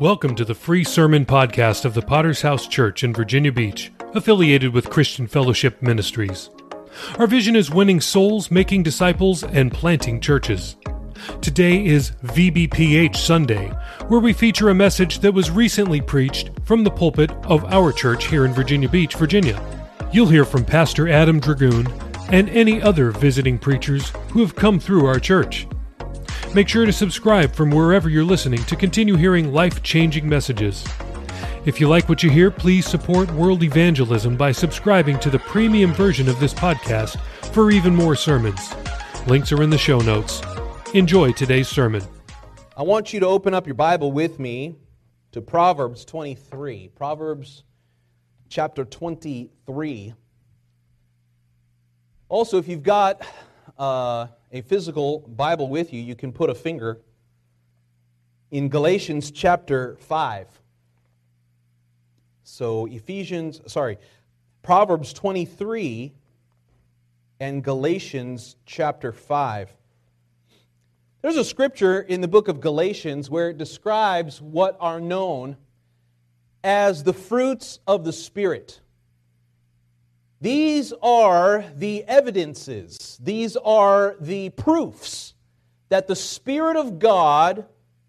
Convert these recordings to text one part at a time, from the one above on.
Welcome to the free sermon podcast of the Potter's House Church in Virginia Beach, affiliated with Christian Fellowship Ministries. Our vision is winning souls, making disciples, and planting churches. Today is VBPH Sunday, where we feature a message that was recently preached from the pulpit of our church here in Virginia Beach, Virginia. You'll hear from Pastor Adam Dragoon and any other visiting preachers who have come through our church. Make sure to subscribe from wherever you're listening to continue hearing life changing messages. If you like what you hear, please support world evangelism by subscribing to the premium version of this podcast for even more sermons. Links are in the show notes. Enjoy today's sermon. I want you to open up your Bible with me to Proverbs 23. Proverbs chapter 23. Also, if you've got uh, a physical Bible with you, you can put a finger in Galatians chapter 5. So, Ephesians, sorry, Proverbs 23 and Galatians chapter 5. There's a scripture in the book of Galatians where it describes what are known as the fruits of the Spirit. These are the evidences, these are the proofs that the Spirit of God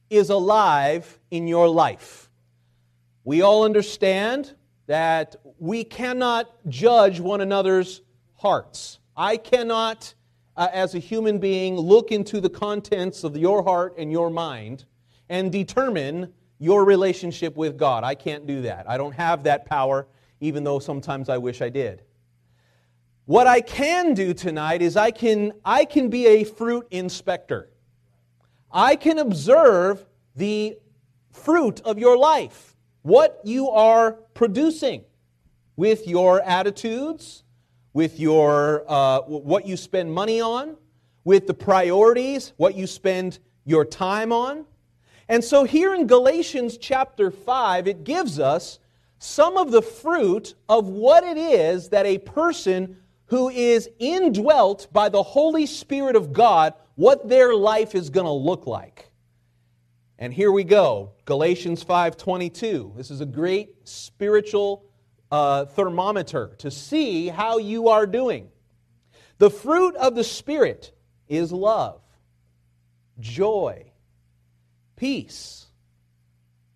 is alive in your life. We all understand that we cannot judge one another's hearts. I cannot, uh, as a human being, look into the contents of your heart and your mind and determine your relationship with God. I can't do that. I don't have that power, even though sometimes I wish I did. What I can do tonight is I can, I can be a fruit inspector. I can observe the fruit of your life, what you are producing with your attitudes, with your, uh, what you spend money on, with the priorities, what you spend your time on. And so here in Galatians chapter 5, it gives us some of the fruit of what it is that a person who is indwelt by the Holy Spirit of God, what their life is going to look like. And here we go, Galatians 5:22. This is a great spiritual uh, thermometer to see how you are doing. The fruit of the Spirit is love, joy, peace,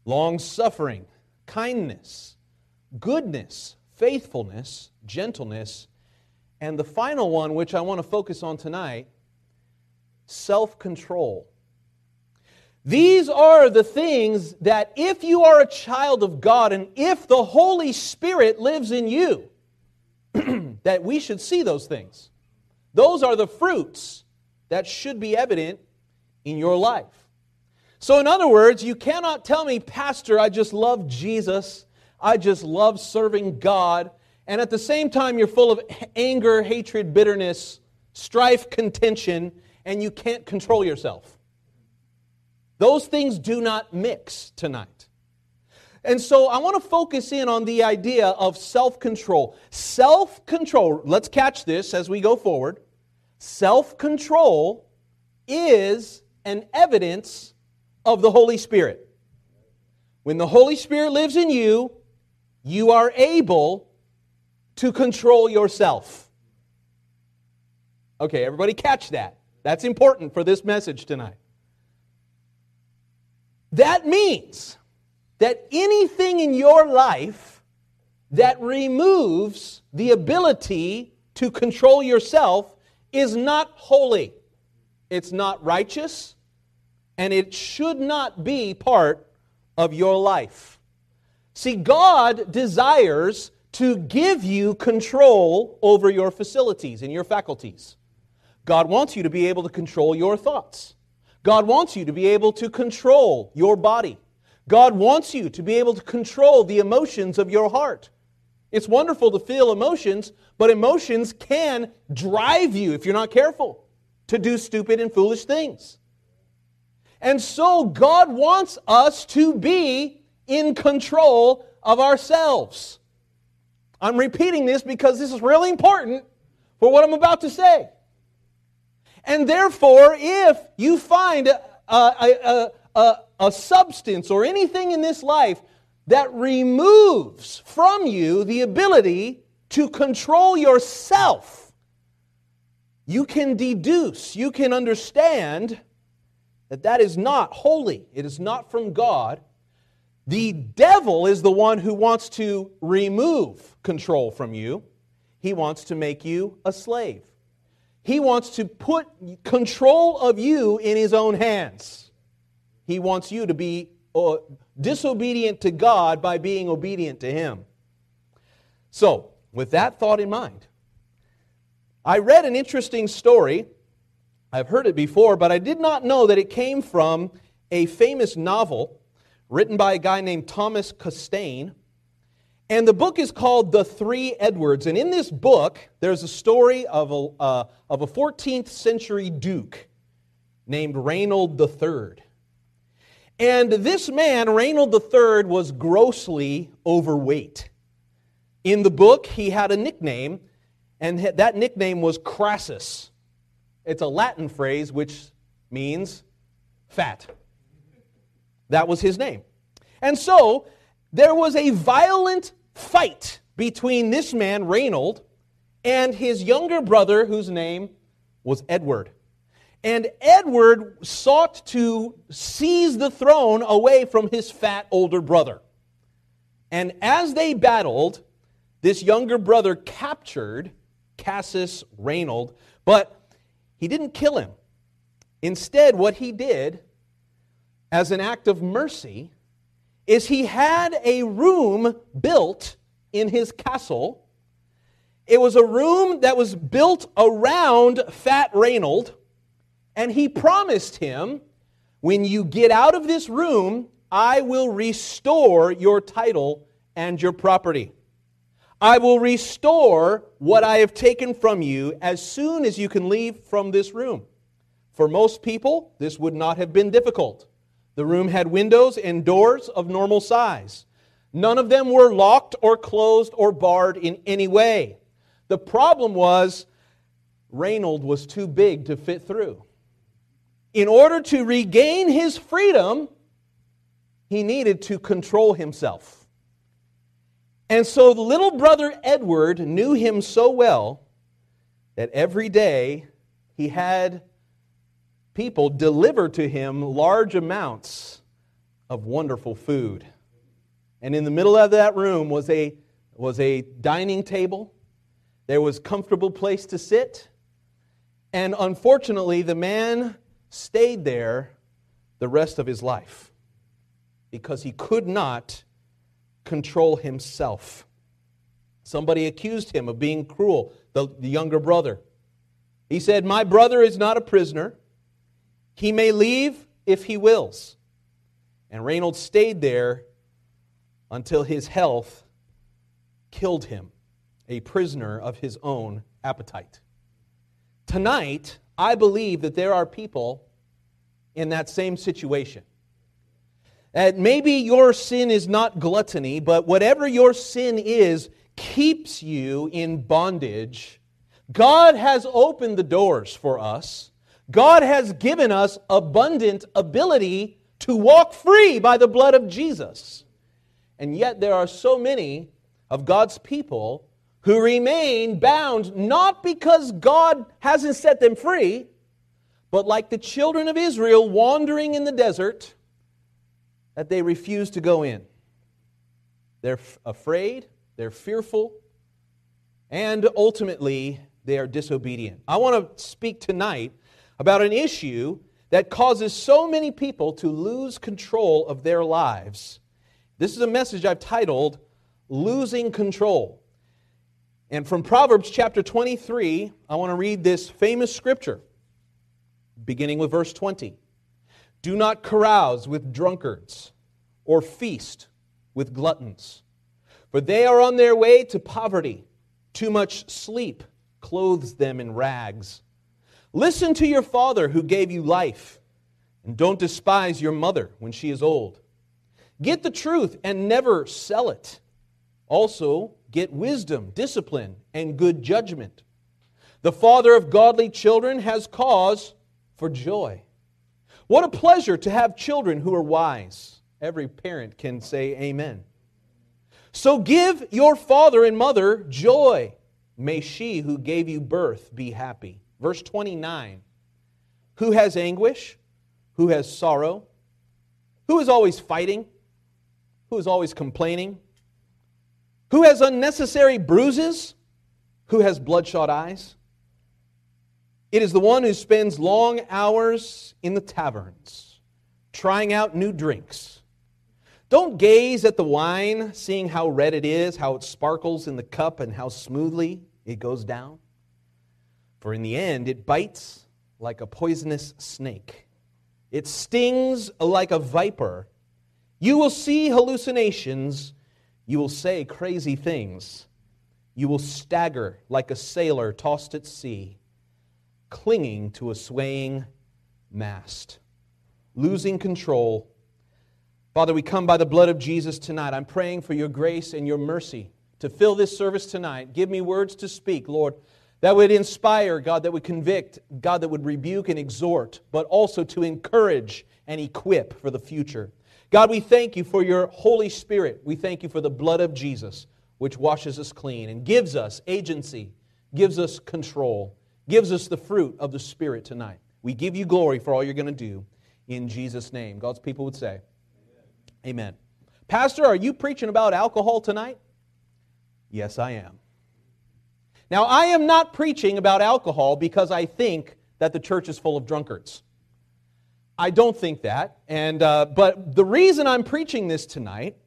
long suffering, kindness, goodness, faithfulness, gentleness, and the final one, which I want to focus on tonight self control. These are the things that if you are a child of God and if the Holy Spirit lives in you, that we should see those things. Those are the fruits that should be evident in your life. So, in other words, you cannot tell me, Pastor, I just love Jesus, I just love serving God, and at the same time you're full of anger, hatred, bitterness, strife, contention, and you can't control yourself. Those things do not mix tonight. And so I want to focus in on the idea of self control. Self control, let's catch this as we go forward. Self control is an evidence of the Holy Spirit. When the Holy Spirit lives in you, you are able to control yourself. Okay, everybody catch that. That's important for this message tonight. That means that anything in your life that removes the ability to control yourself is not holy. It's not righteous, and it should not be part of your life. See, God desires to give you control over your facilities and your faculties. God wants you to be able to control your thoughts. God wants you to be able to control your body. God wants you to be able to control the emotions of your heart. It's wonderful to feel emotions, but emotions can drive you, if you're not careful, to do stupid and foolish things. And so God wants us to be in control of ourselves. I'm repeating this because this is really important for what I'm about to say. And therefore, if you find a, a, a, a substance or anything in this life that removes from you the ability to control yourself, you can deduce, you can understand that that is not holy. It is not from God. The devil is the one who wants to remove control from you. He wants to make you a slave. He wants to put control of you in his own hands. He wants you to be uh, disobedient to God by being obedient to him. So, with that thought in mind, I read an interesting story. I've heard it before, but I did not know that it came from a famous novel written by a guy named Thomas Costain. And the book is called The Three Edwards. And in this book, there's a story of a, uh, of a 14th century duke named Reynold III. And this man, Reynold III, was grossly overweight. In the book, he had a nickname, and that nickname was Crassus. It's a Latin phrase which means fat. That was his name. And so, there was a violent fight between this man, Reynold, and his younger brother, whose name was Edward. And Edward sought to seize the throne away from his fat older brother. And as they battled, this younger brother captured Cassius Reynold, but he didn't kill him. Instead, what he did, as an act of mercy, is he had a room built in his castle. It was a room that was built around Fat Reynold and he promised him, When you get out of this room, I will restore your title and your property. I will restore what I have taken from you as soon as you can leave from this room. For most people, this would not have been difficult. The room had windows and doors of normal size. None of them were locked or closed or barred in any way. The problem was Reynold was too big to fit through in order to regain his freedom, he needed to control himself. And so the little brother Edward knew him so well that every day he had people deliver to him large amounts of wonderful food. And in the middle of that room was a, was a dining table. There was comfortable place to sit. And unfortunately, the man stayed there the rest of his life because he could not control himself. Somebody accused him of being cruel, the, the, younger brother. He said, My brother is not a prisoner. He may leave if he wills. And Reynolds stayed there until his health killed him, a prisoner of his own appetite. Tonight, I believe that there are people in that same situation. That maybe your sin is not gluttony, but whatever your sin is keeps you in bondage. God has opened the doors for us. God has given us abundant ability to walk free by the blood of Jesus. And yet there are so many of God's people who remain bound not because God hasn't set them free, but like the children of Israel wandering in the desert, that they refuse to go in. They're afraid, they're fearful, and ultimately they are disobedient. I want to speak tonight about an issue that causes so many people to lose control of their lives. This is a message I've titled Losing Control. And from Proverbs chapter 23, I want to read this famous scripture, beginning with verse 20. Do not carouse with drunkards or feast with gluttons, for they are on their way to poverty. Too much sleep clothes them in rags. Listen to your father who gave you life, and don't despise your mother when she is old. Get the truth and never sell it. Also, get wisdom, discipline, and good judgment. The father of godly children has cause for joy, What a pleasure to have children who are wise. Every parent can say amen. So give your father and mother joy. May she who gave you birth be happy. Verse 29 Who has anguish? Who has sorrow? Who is always fighting? Who is always complaining? Who has unnecessary bruises? Who has bloodshot eyes? It is the one who spends long hours in the taverns, trying out new drinks. Don't gaze at the wine, seeing how red it is, how it sparkles in the cup, and how smoothly it goes down. For in the end, it bites like a poisonous snake, it stings like a viper. You will see hallucinations, you will say crazy things, you will stagger like a sailor tossed at sea clinging to a swaying mast, losing control. Father, we come by the blood of Jesus tonight. I'm praying for your grace and your mercy to fill this service tonight. Give me words to speak, Lord, that would inspire, God, that would convict, God, that would rebuke and exhort, but also to encourage and equip for the future. God, we thank you for your Holy Spirit. We thank you for the blood of Jesus, which washes us clean and gives us agency, gives us control gives us the fruit of the Spirit tonight. We give you glory for all you're going to do in Jesus' name. God's people would say, Amen. Amen. Pastor, are you preaching about alcohol tonight? Yes, I am. Now, I am not preaching about alcohol because I think that the church is full of drunkards. I don't think that. And, uh, but the reason I'm preaching this tonight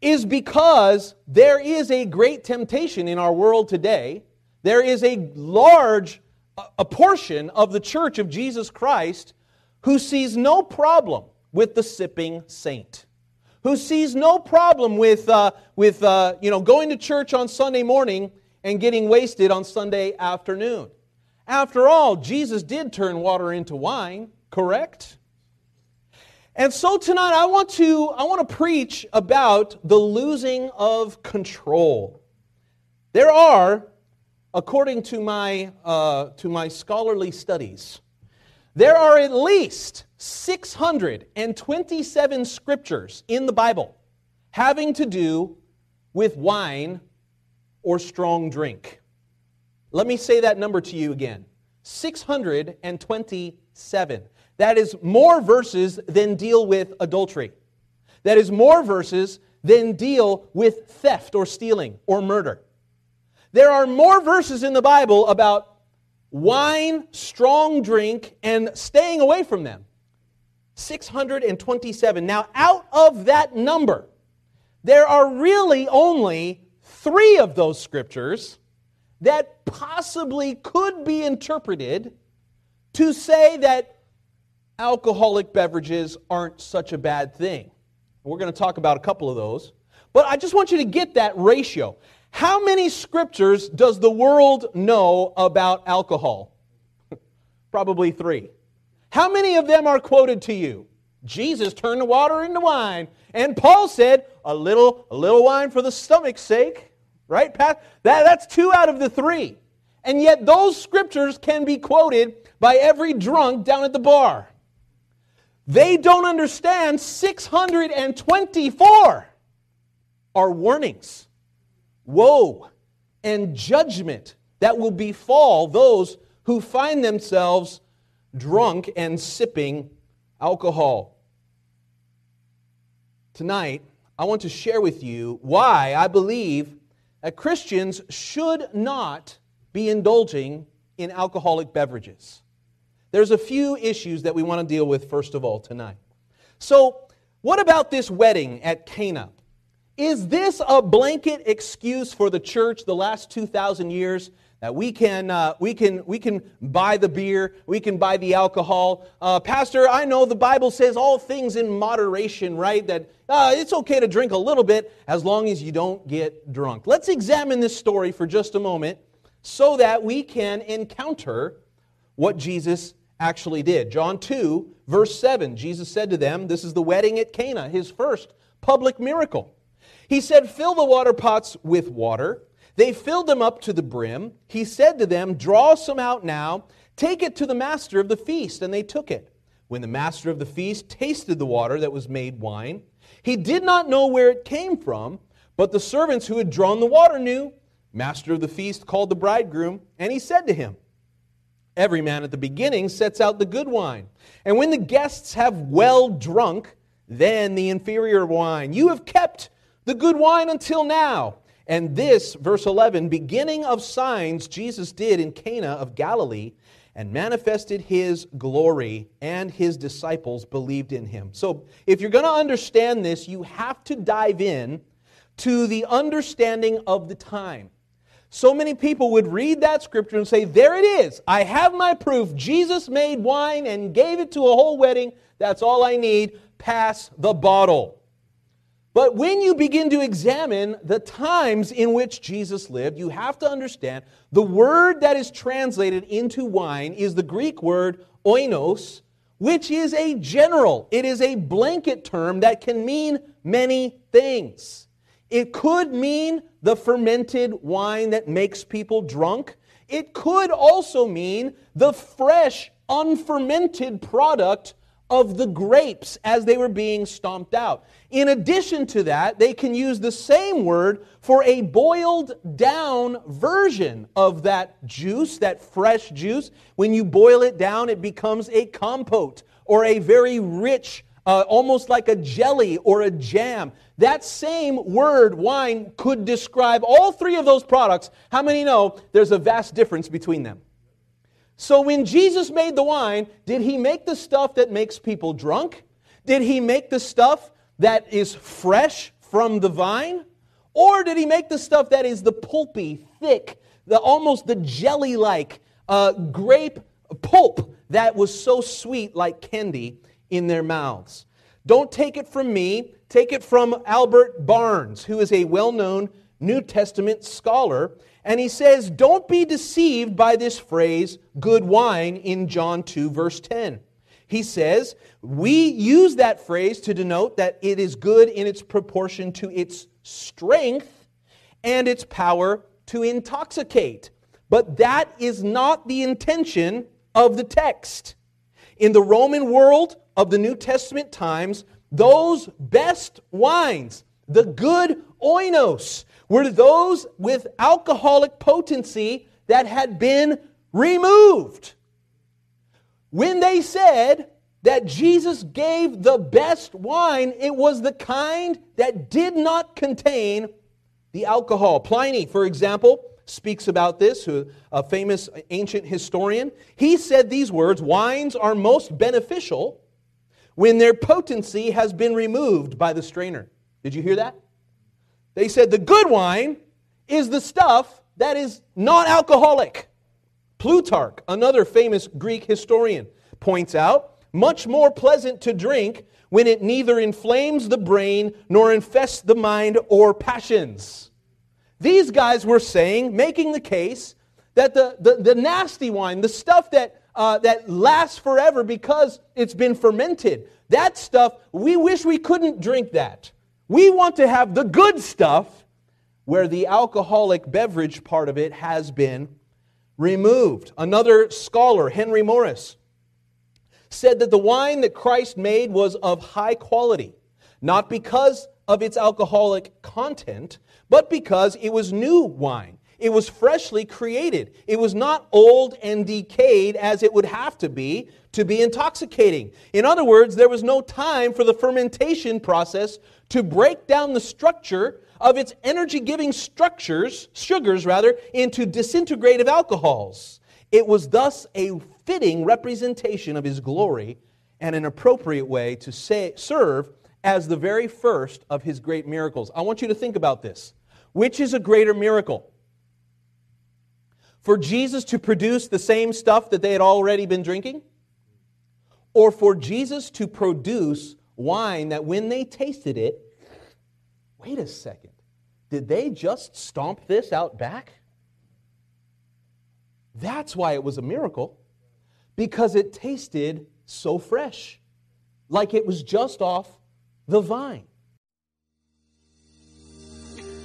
is because there is a great temptation in our world today. There is a large a portion of the church of Jesus Christ who sees no problem with the sipping saint, who sees no problem with, uh, with uh, you know, going to church on Sunday morning and getting wasted on Sunday afternoon. After all, Jesus did turn water into wine, correct? And so tonight I want to I want to preach about the losing of control. There are according to my, uh, to my scholarly studies, there are at least 627 scriptures in the Bible having to do with wine or strong drink. Let me say that number to you again 627. That is more verses than deal with adultery. That is more verses than deal with theft or stealing or murder. There are more verses in the Bible about wine, strong drink, and staying away from them. 627. Now, out of that number, there are really only three of those scriptures that possibly could be interpreted to say that alcoholic beverages aren't such a bad thing. We're going to talk about a couple of those. But I just want you to get that ratio. How many scriptures does the world know about alcohol? Probably three. How many of them are quoted to you? Jesus turned the water into wine. And Paul said, a little, a little wine for the stomach's sake. Right, That, that's two out of the three. And yet those scriptures can be quoted by every drunk down at the bar. They don't understand 624 are warnings woe and judgment that will befall those who find themselves drunk and sipping alcohol. Tonight, I want to share with you why I believe that Christians should not be indulging in alcoholic beverages. There's a few issues that we want to deal with first of all tonight. So, what about this wedding at Cana? Is this a blanket excuse for the church the last 2,000 years that we can, uh, we, can, we can buy the beer, we can buy the alcohol? Uh, Pastor, I know the Bible says all things in moderation, right? That uh, it's okay to drink a little bit as long as you don't get drunk. Let's examine this story for just a moment so that we can encounter what Jesus actually did. John 2, verse 7, Jesus said to them, This is the wedding at Cana, his first public miracle. He said, Fill the water pots with water. They filled them up to the brim. He said to them, Draw some out now. Take it to the master of the feast. And they took it. When the master of the feast tasted the water that was made wine, he did not know where it came from, but the servants who had drawn the water knew. Master of the feast called the bridegroom, and he said to him, Every man at the beginning sets out the good wine, and when the guests have well drunk, then the inferior wine. You have kept the good wine until now. And this, verse 11, beginning of signs Jesus did in Cana of Galilee and manifested his glory, and his disciples believed in him. So, if you're going to understand this, you have to dive in to the understanding of the time. So many people would read that scripture and say, There it is. I have my proof. Jesus made wine and gave it to a whole wedding. That's all I need. Pass the bottle. But when you begin to examine the times in which Jesus lived, you have to understand the word that is translated into wine is the Greek word oinos, which is a general, it is a blanket term that can mean many things. It could mean the fermented wine that makes people drunk. It could also mean the fresh, unfermented product of the grapes as they were being stomped out. In addition to that, they can use the same word for a boiled down version of that juice, that fresh juice. When you boil it down, it becomes a compote or a very rich, uh, almost like a jelly or a jam. That same word, wine, could describe all three of those products. How many know there's a vast difference between them? So when Jesus made the wine, did he make the stuff that makes people drunk? Did he make the stuff that is fresh from the vine? Or did he make the stuff that is the pulpy, thick, the almost the jelly-like uh, grape pulp that was so sweet like candy in their mouths? Don't take it from me. Take it from Albert Barnes, who is a well-known New Testament scholar. And he says, Don't be deceived by this phrase, good wine, in John 2, verse 10. He says, We use that phrase to denote that it is good in its proportion to its strength and its power to intoxicate. But that is not the intention of the text. In the Roman world of the New Testament times, those best wines, the good oinos, were those with alcoholic potency that had been removed. When they said that Jesus gave the best wine, it was the kind that did not contain the alcohol. Pliny, for example, speaks about this, a famous ancient historian. He said these words Wines are most beneficial when their potency has been removed by the strainer. Did you hear that? They said the good wine is the stuff that is not alcoholic. Plutarch, another famous Greek historian, points out much more pleasant to drink when it neither inflames the brain nor infests the mind or passions. These guys were saying, making the case, that the, the, the nasty wine, the stuff that, uh, that lasts forever because it's been fermented, that stuff, we wish we couldn't drink that. We want to have the good stuff where the alcoholic beverage part of it has been removed. Another scholar, Henry Morris, said that the wine that Christ made was of high quality, not because of its alcoholic content, but because it was new wine. It was freshly created. It was not old and decayed as it would have to be to be intoxicating. In other words, there was no time for the fermentation process to break down the structure of its energy giving structures, sugars rather, into disintegrative alcohols. It was thus a fitting representation of his glory and an appropriate way to say, serve as the very first of his great miracles. I want you to think about this. Which is a greater miracle? For Jesus to produce the same stuff that they had already been drinking? Or for Jesus to produce wine that when they tasted it, wait a second, did they just stomp this out back? That's why it was a miracle, because it tasted so fresh, like it was just off the vine.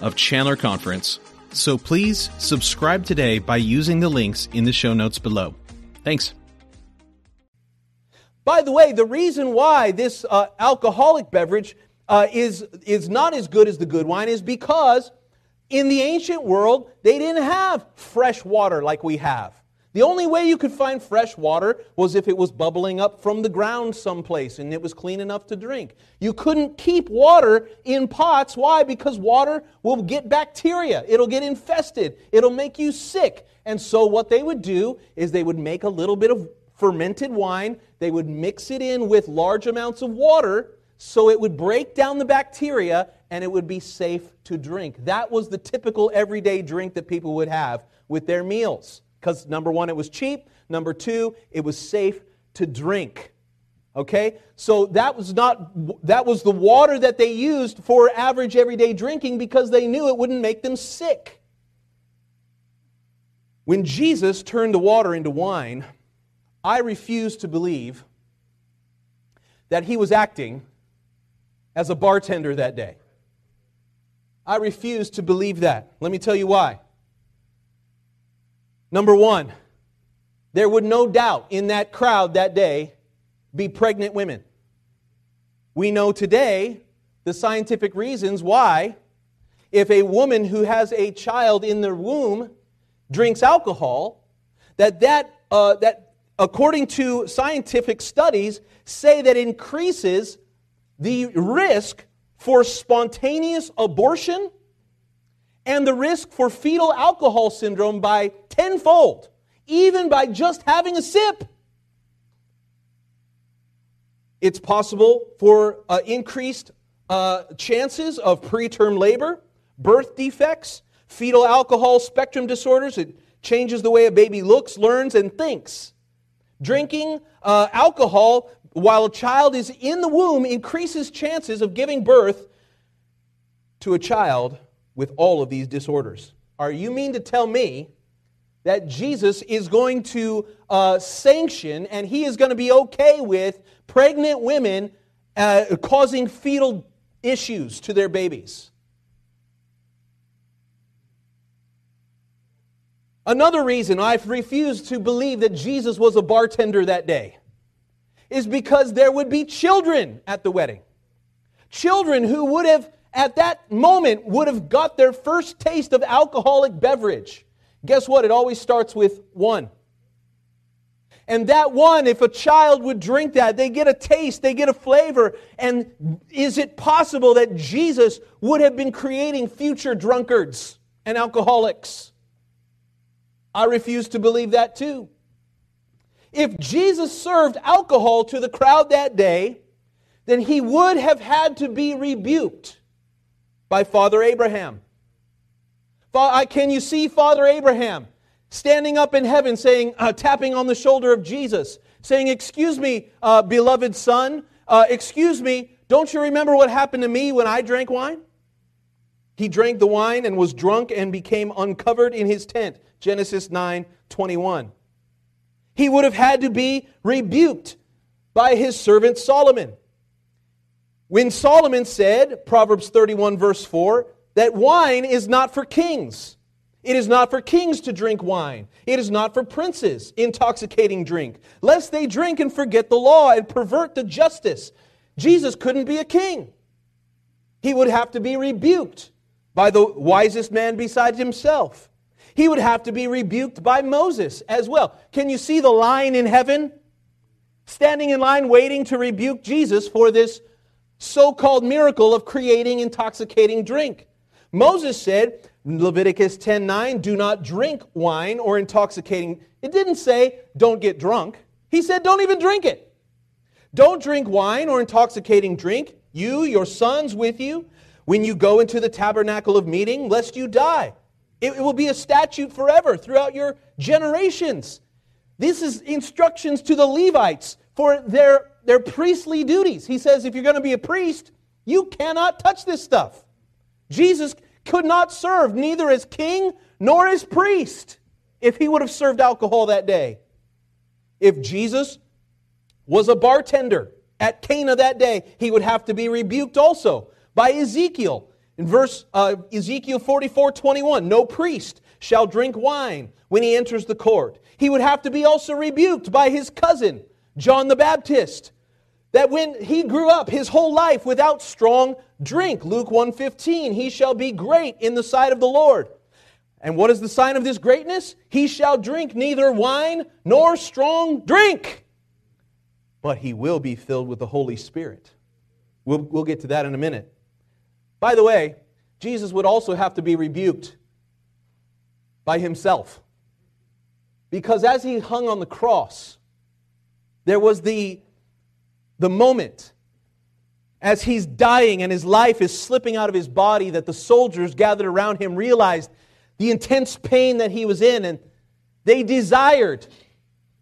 of Chandler Conference. So please subscribe today by using the links in the show notes below. Thanks. By the way, the reason why this uh, alcoholic beverage uh, is, is not as good as the good wine is because in the ancient world, they didn't have fresh water like we have. The only way you could find fresh water was if it was bubbling up from the ground someplace and it was clean enough to drink. You couldn't keep water in pots. Why? Because water will get bacteria, it'll get infested, it'll make you sick. And so, what they would do is they would make a little bit of fermented wine, they would mix it in with large amounts of water so it would break down the bacteria and it would be safe to drink. That was the typical everyday drink that people would have with their meals. Because number one, it was cheap. Number two, it was safe to drink. Okay? So that was not that was the water that they used for average everyday drinking because they knew it wouldn't make them sick. When Jesus turned the water into wine, I refuse to believe that he was acting as a bartender that day. I refuse to believe that. Let me tell you why. Number one, there would no doubt in that crowd that day be pregnant women. We know today the scientific reasons why, if a woman who has a child in the womb drinks alcohol, that that, uh, that according to scientific studies, say that increases the risk for spontaneous abortion and the risk for fetal alcohol syndrome by tenfold, even by just having a sip. It's possible for uh, increased uh, chances of preterm labor, birth defects, fetal alcohol spectrum disorders. It changes the way a baby looks, learns, and thinks. Drinking uh, alcohol while a child is in the womb increases chances of giving birth to a child with all of these disorders. Are you mean to tell me that Jesus is going to uh, sanction and he is going to be okay with pregnant women uh, causing fetal issues to their babies? Another reason I've refused to believe that Jesus was a bartender that day is because there would be children at the wedding. Children who would have at that moment would have got their first taste of alcoholic beverage. Guess what? It always starts with one. And that one, if a child would drink that, they get a taste, they get a flavor. And is it possible that Jesus would have been creating future drunkards and alcoholics? I refuse to believe that too. If Jesus served alcohol to the crowd that day, then he would have had to be rebuked by Father Abraham. Can you see Father Abraham standing up in heaven saying, uh, tapping on the shoulder of Jesus, saying, Excuse me, uh, beloved son, uh, excuse me, don't you remember what happened to me when I drank wine? He drank the wine and was drunk and became uncovered in his tent. Genesis 9 21. He would have had to be rebuked by his servant Solomon. When Solomon said, Proverbs 31, verse 4, that wine is not for kings. It is not for kings to drink wine. It is not for princes, intoxicating drink, lest they drink and forget the law and pervert the justice. Jesus couldn't be a king. He would have to be rebuked by the wisest man besides himself. He would have to be rebuked by Moses as well. Can you see the line in heaven? Standing in line waiting to rebuke Jesus for this so called miracle of creating intoxicating drink. Moses said, Leviticus 10:9, do not drink wine or intoxicating. It didn't say don't get drunk. He said don't even drink it. Don't drink wine or intoxicating drink, you, your sons with you, when you go into the tabernacle of meeting, lest you die. It, will be a statute forever throughout your generations. This is instructions to the Levites for their, their priestly duties. He says, if you're going to be a priest, you cannot touch this stuff. Jesus could not serve neither as king nor as priest if he would have served alcohol that day. If Jesus was a bartender at Cana that day, he would have to be rebuked also by Ezekiel. In verse uh, Ezekiel 44 21, no priest shall drink wine when he enters the court. He would have to be also rebuked by his cousin, John the Baptist, that when he grew up his whole life without strong drink. Luke 1:15, he shall be great in the sight of the Lord. And what is the sign of this greatness? He shall drink neither wine nor strong drink, but he will be filled with the Holy Spirit. We'll, we'll get to that in a minute. By the way, Jesus would also have to be rebuked by himself. Because as he hung on the cross, there was the, the moment as he's dying and his life is slipping out of his body that the soldiers gathered around him realized the intense pain that he was in and they desired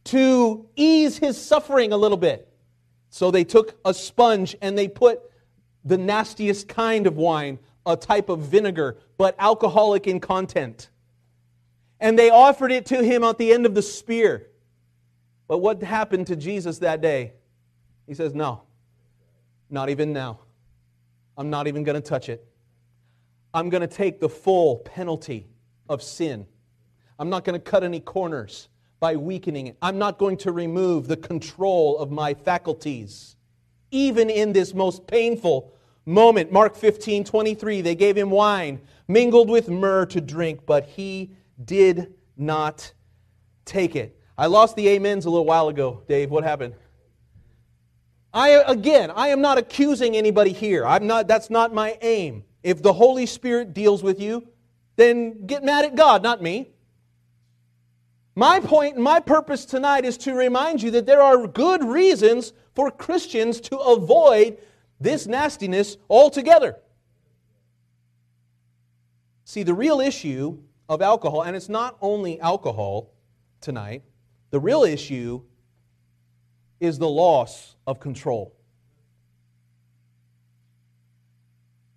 to ease his suffering a little bit. So they took a sponge and they put the nastiest kind of wine, a type of vinegar, but alcoholic in content. And they offered it to him at the end of the spear. But what happened to Jesus that day? He says, No, not even now. I'm not even going to touch it. I'm going to take the full penalty of sin. I'm not going to cut any corners by weakening it. I'm not going to remove the control of my faculties. Even in this most painful moment, Mark 15, 23, they gave him wine mingled with myrrh to drink, but he did not take it. I lost the amens a little while ago, Dave. What happened? I again, I am not accusing anybody here. I'm not that's not my aim. If the Holy Spirit deals with you, then get mad at God, not me. My point, my purpose tonight is to remind you that there are good reasons for Christians to avoid this nastiness altogether. See, the real issue of alcohol, and it's not only alcohol tonight, the real issue is the loss of control.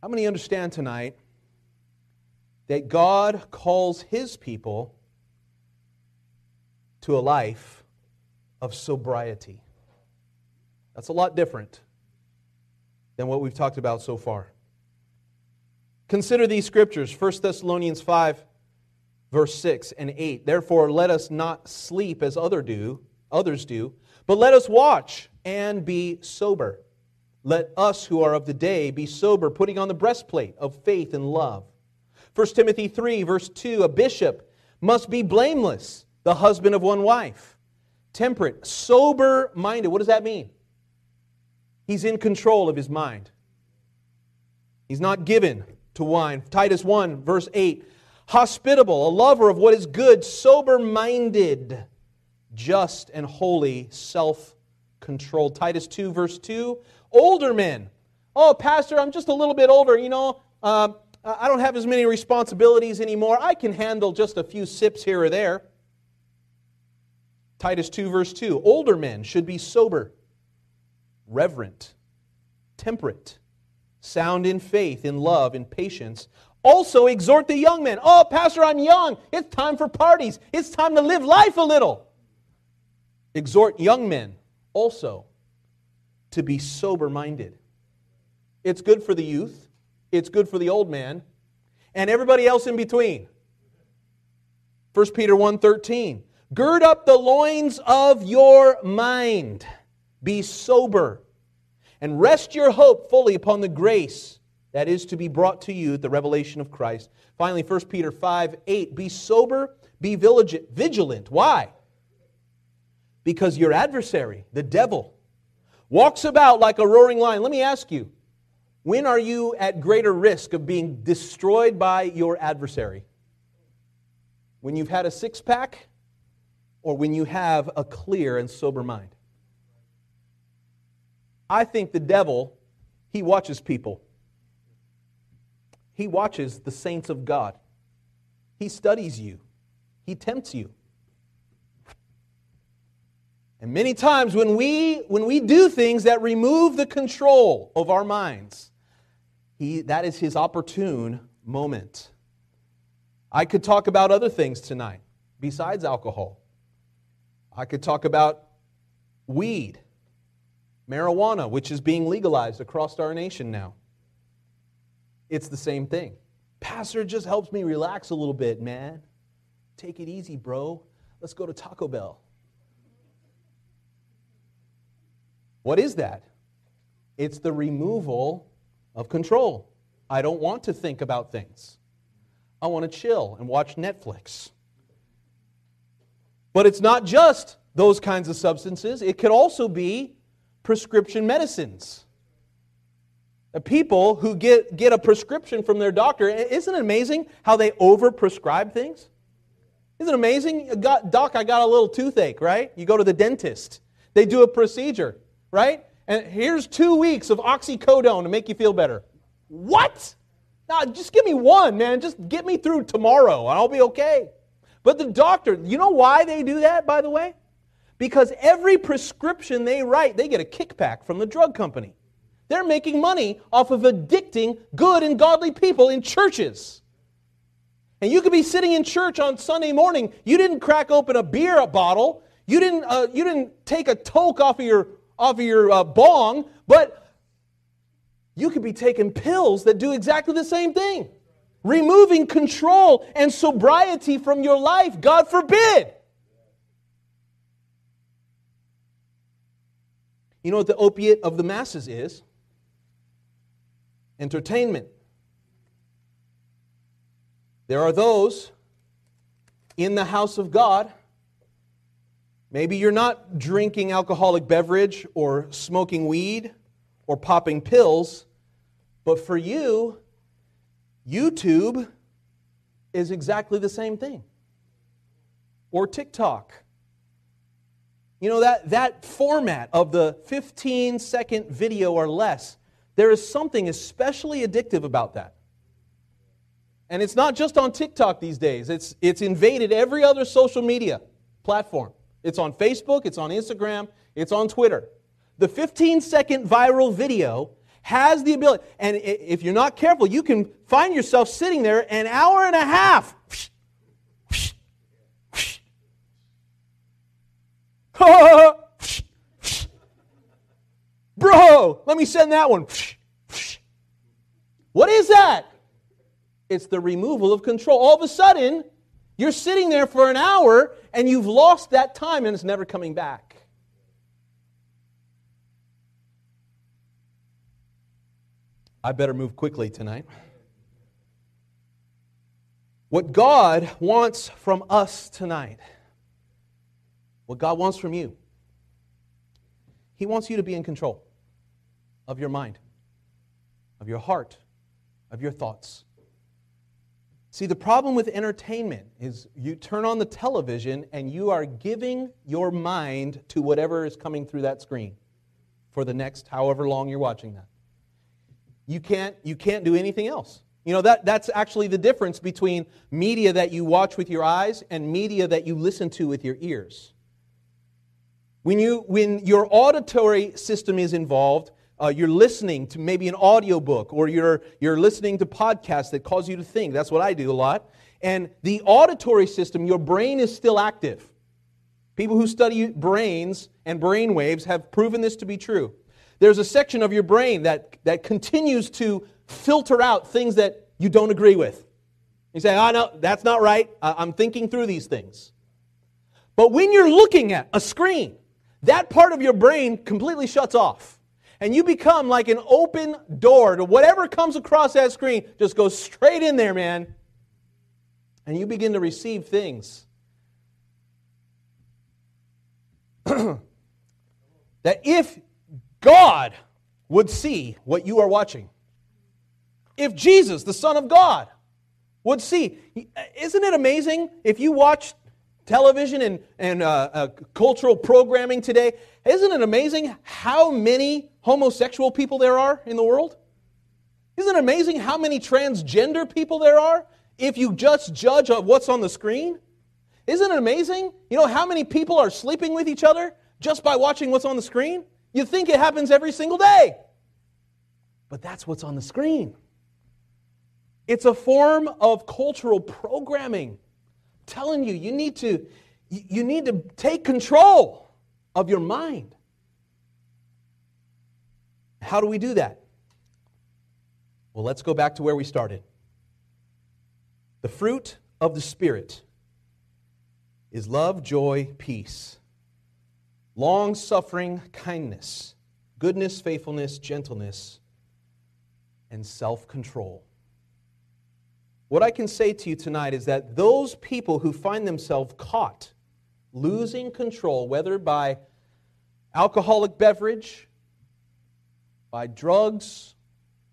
How many understand tonight that God calls his people to a life of sobriety? That's a lot different than what we've talked about so far. Consider these scriptures 1 Thessalonians 5, verse 6 and 8. Therefore, let us not sleep as other do, others do but let us watch and be sober. Let us who are of the day be sober, putting on the breastplate of faith and love. 1 Timothy 3, verse 2 A bishop must be blameless, the husband of one wife, temperate, sober minded. What does that mean? He's in control of his mind. He's not given to wine. Titus 1, verse 8 hospitable, a lover of what is good, sober minded just and holy, self controlled. Titus 2, verse 2. Older men. Oh, Pastor, I'm just a little bit older. You know, uh, I don't have as many responsibilities anymore. I can handle just a few sips here or there. Titus 2, verse 2. Older men should be sober, reverent, temperate, sound in faith, in love, in patience. Also exhort the young men. Oh, Pastor, I'm young. It's time for parties. It's time to live life a little. Exhort young men also to be sober minded. It's good for the youth, it's good for the old man, and everybody else in between. 1 Peter 1:13 Gird up the loins of your mind. Be sober and rest your hope fully upon the grace that is to be brought to you at the revelation of Christ. Finally, 1 Peter 5 8. Be sober, be vigilant. Why? Because your adversary, the devil, walks about like a roaring lion. Let me ask you, when are you at greater risk of being destroyed by your adversary? When you've had a six pack or when you have a clear and sober mind? I think the devil, he watches people. He watches the saints of God. He studies you. He tempts you. And many times when we when we do things that remove the control of our minds, he, that is his opportune moment. I could talk about other things tonight besides alcohol. I could talk about weed, marijuana, which is being legalized across our nation now. It's the same thing. Pastor just helps me relax a little bit, man. Take it easy, bro. Let's go to Taco Bell. What is that? It's the removal of control. I don't want to think about things. I want to chill and watch Netflix. But it's not just those kinds of substances, it could also be prescription medicines. People who get, get a prescription from their doctor, isn't it amazing how they overprescribe things? Isn't it amazing? Doc, I got a little toothache, right? You go to the dentist. They do a procedure, right? And here's two weeks of oxycodone to make you feel better. What? Now, just give me one, man. Just get me through tomorrow and I'll be okay. But the doctor, you know why they do that, by the way? Because every prescription they write, they get a kickback from the drug company. They're making money off of addicting good and godly people in churches. And you could be sitting in church on Sunday morning. You didn't crack open a beer bottle. You didn't, uh, you didn't take a toke off of your, off of your uh, bong, but you could be taking pills that do exactly the same thing removing control and sobriety from your life. God forbid. You know what the opiate of the masses is? Entertainment. There are those in the house of God. Maybe you're not drinking alcoholic beverage or smoking weed or popping pills, but for you, YouTube is exactly the same thing. Or TikTok. You know, that, that format of the 15 second video or less, there is something especially addictive about that. And it's not just on TikTok these days, it's, it's invaded every other social media platform. It's on Facebook, it's on Instagram, it's on Twitter. The 15 second viral video has the ability. And if you're not careful, you can find yourself sitting there an hour and a half. Bro, let me send that one. What is that? It's the removal of control. All of a sudden, you're sitting there for an hour and you've lost that time and it's never coming back. I better move quickly tonight. What God wants from us tonight, what God wants from you, He wants you to be in control of your mind, of your heart, of your thoughts. See, the problem with entertainment is you turn on the television and you are giving your mind to whatever is coming through that screen for the next however long you're watching that you can't, you can't do anything else. You know, that, that's actually the difference between media that you watch with your eyes and media that you listen to with your ears. When, you, when your auditory system is involved, uh, you're listening to maybe an audiobook or you're, you're listening to podcasts that cause you to think. That's what I do a lot. And the auditory system, your brain is still active. People who study brains and brain waves have proven this to be true. There's a section of your brain that, that continues to filter out things that you don't agree with. You say, oh, no, that's not right. I'm thinking through these things. But when you're looking at a screen, that part of your brain completely shuts off. And you become like an open door to whatever comes across that screen, just go straight in there, man. And you begin to receive things that if God would see what you are watching, if Jesus, the Son of God, would see, isn't it amazing if you watch television and, and uh, uh, cultural programming today? Isn't it amazing how many homosexual people there are in the world? Isn't it amazing how many transgender people there are if you just judge what's on the screen? Isn't it amazing? You know how many people are sleeping with each other just by watching what's on the screen? You think it happens every single day. But that's what's on the screen. It's a form of cultural programming. Telling you, you need to you need to take control of your mind. How do we do that? Well, let's go back to where we started. The fruit of the Spirit is love, joy, peace, long suffering, kindness, goodness, faithfulness, gentleness, and self control. What I can say to you tonight is that those people who find themselves caught losing control, whether by alcoholic beverage, by drugs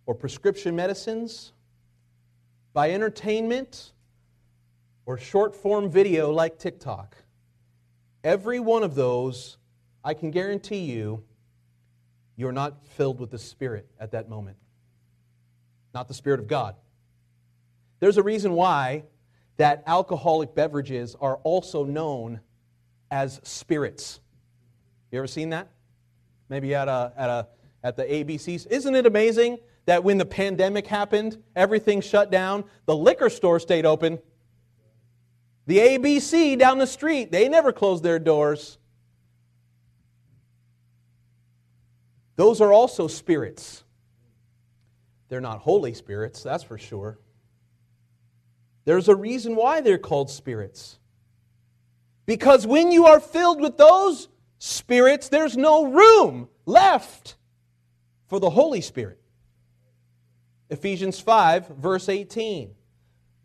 or prescription medicines, by entertainment, or short form video like TikTok, every one of those, I can guarantee you, you're not filled with the Spirit at that moment. Not the Spirit of God. There's a reason why that alcoholic beverages are also known as spirits. You ever seen that? Maybe at a, at a at the ABCs. Isn't it amazing that when the pandemic happened, everything shut down, the liquor store stayed open, the ABC down the street, they never closed their doors. Those are also spirits. They're not Holy Spirits, that's for sure. There's a reason why they're called spirits. Because when you are filled with those spirits, there's no room left for the Holy Spirit. Ephesians 5, verse 18.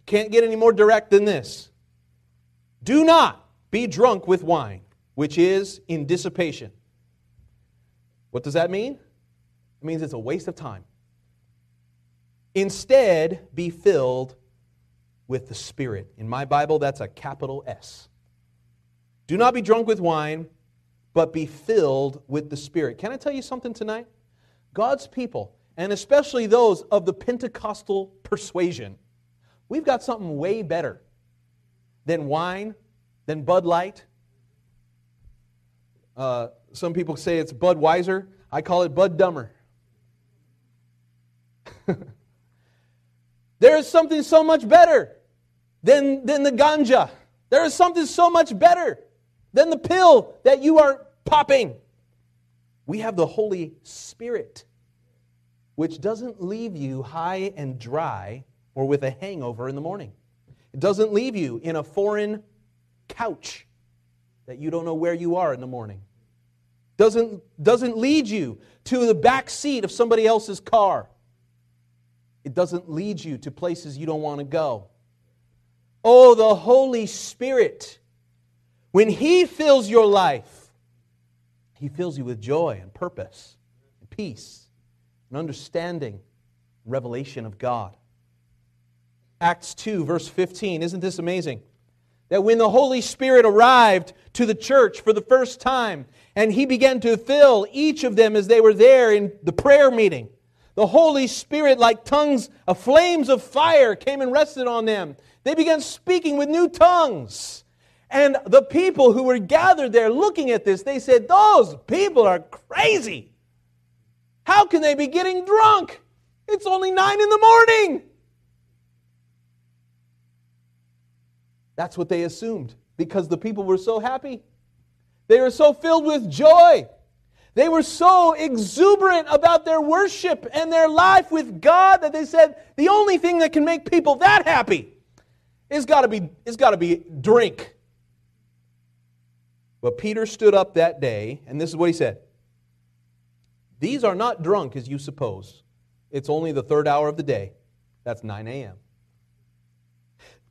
Can't get any more direct than this. Do not be drunk with wine, which is in dissipation. What does that mean? It means it's a waste of time. Instead, be filled with the Spirit. In my Bible, that's a capital S. Do not be drunk with wine, but be filled with the Spirit. Can I tell you something tonight? God's people, and especially those of the Pentecostal persuasion, we've got something way better than wine, than Bud Light. Uh, some people say it's Budweiser. I call it Bud Dumber. there is something so much better than, than the ganja. There is something so much better than the pill that you are popping. We have the Holy Spirit, which doesn't leave you high and dry or with a hangover in the morning. It doesn't leave you in a foreign couch that you don't know where you are in the morning. Doesn't, doesn't lead you to the back seat of somebody else's car. It doesn't lead you to places you don't want to go. Oh, the Holy Spirit, when He fills your life, He fills you with joy and purpose and peace and understanding, revelation of God. Acts 2, verse 15. Isn't this amazing? That when the Holy Spirit arrived to the church for the first time and he began to fill each of them as they were there in the prayer meeting, the Holy Spirit, like tongues of flames of fire, came and rested on them. They began speaking with new tongues. And the people who were gathered there looking at this, they said, Those people are crazy. How can they be getting drunk? It's only nine in the morning. That's what they assumed because the people were so happy. They were so filled with joy. They were so exuberant about their worship and their life with God that they said the only thing that can make people that happy is got to be it's got to be drink. But Peter stood up that day and this is what he said. These are not drunk as you suppose. It's only the third hour of the day. That's 9 a.m.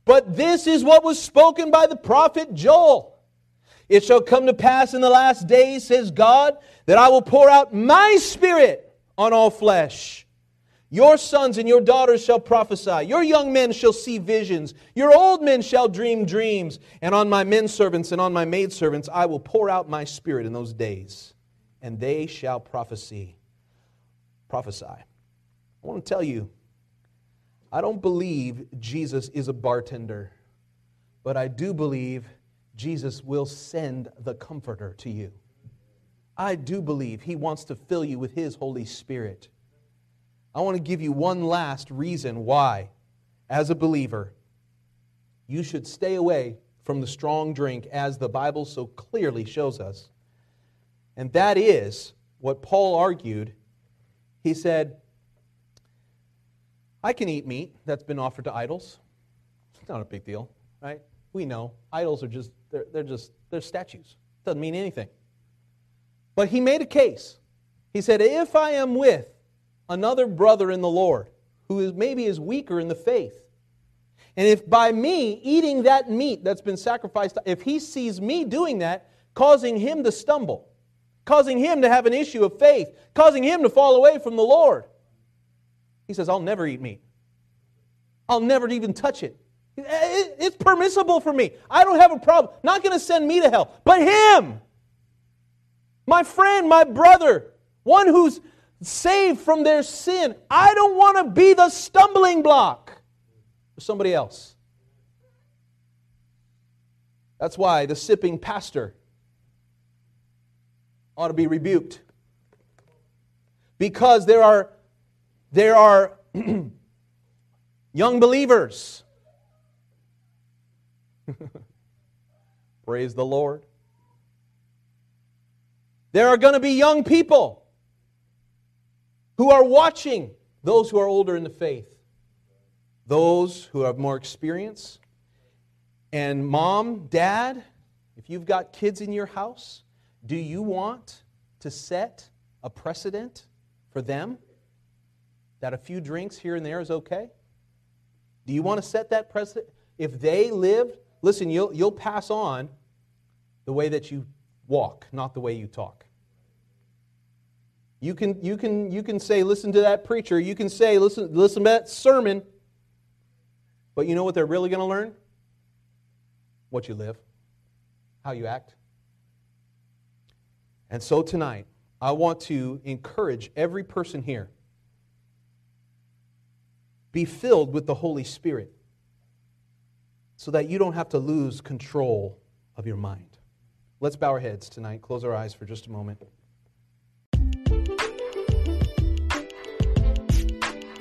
But this is what was spoken by the prophet Joel. It shall come to pass in the last days, says God, that I will pour out my spirit on all flesh. Your sons and your daughters shall prophesy. Your young men shall see visions. Your old men shall dream dreams. And on my men servants and on my maidservants I will pour out my spirit in those days, and they shall prophesy. Prophesy. I want to tell you, I don't believe Jesus is a bartender, but I do believe Jesus will send the Comforter to you. I do believe He wants to fill you with His Holy Spirit. I want to give you one last reason why, as a believer, you should stay away from the strong drink as the Bible so clearly shows us. And that is what Paul argued. He said, I can eat meat that's been offered to idols. It's not a big deal, right? We know idols are just they're, they're just they're statues. Doesn't mean anything. But he made a case. He said, if I am with another brother in the Lord who is maybe is weaker in the faith, and if by me eating that meat that's been sacrificed, if he sees me doing that, causing him to stumble, causing him to have an issue of faith, causing him to fall away from the Lord, he says, I'll never eat meat. I'll never even touch it. It's permissible for me. I don't have a problem. Not going to send me to hell, but him. My friend, my brother, one who's saved from their sin. I don't want to be the stumbling block for somebody else. That's why the sipping pastor ought to be rebuked. Because there are, there are young believers Praise the Lord. There are going to be young people who are watching those who are older in the faith, those who have more experience. And mom, dad, if you've got kids in your house, do you want to set a precedent for them that a few drinks here and there is okay? Do you want to set that precedent? If they lived Listen, you'll, you'll pass on the way that you walk, not the way you talk. You can, you can, you can say, listen to that preacher. You can say, listen, listen to that sermon. But you know what they're really going to learn? What you live, how you act. And so tonight, I want to encourage every person here be filled with the Holy Spirit so that you don't have to lose control of your mind. Let's bow our heads tonight, close our eyes for just a moment.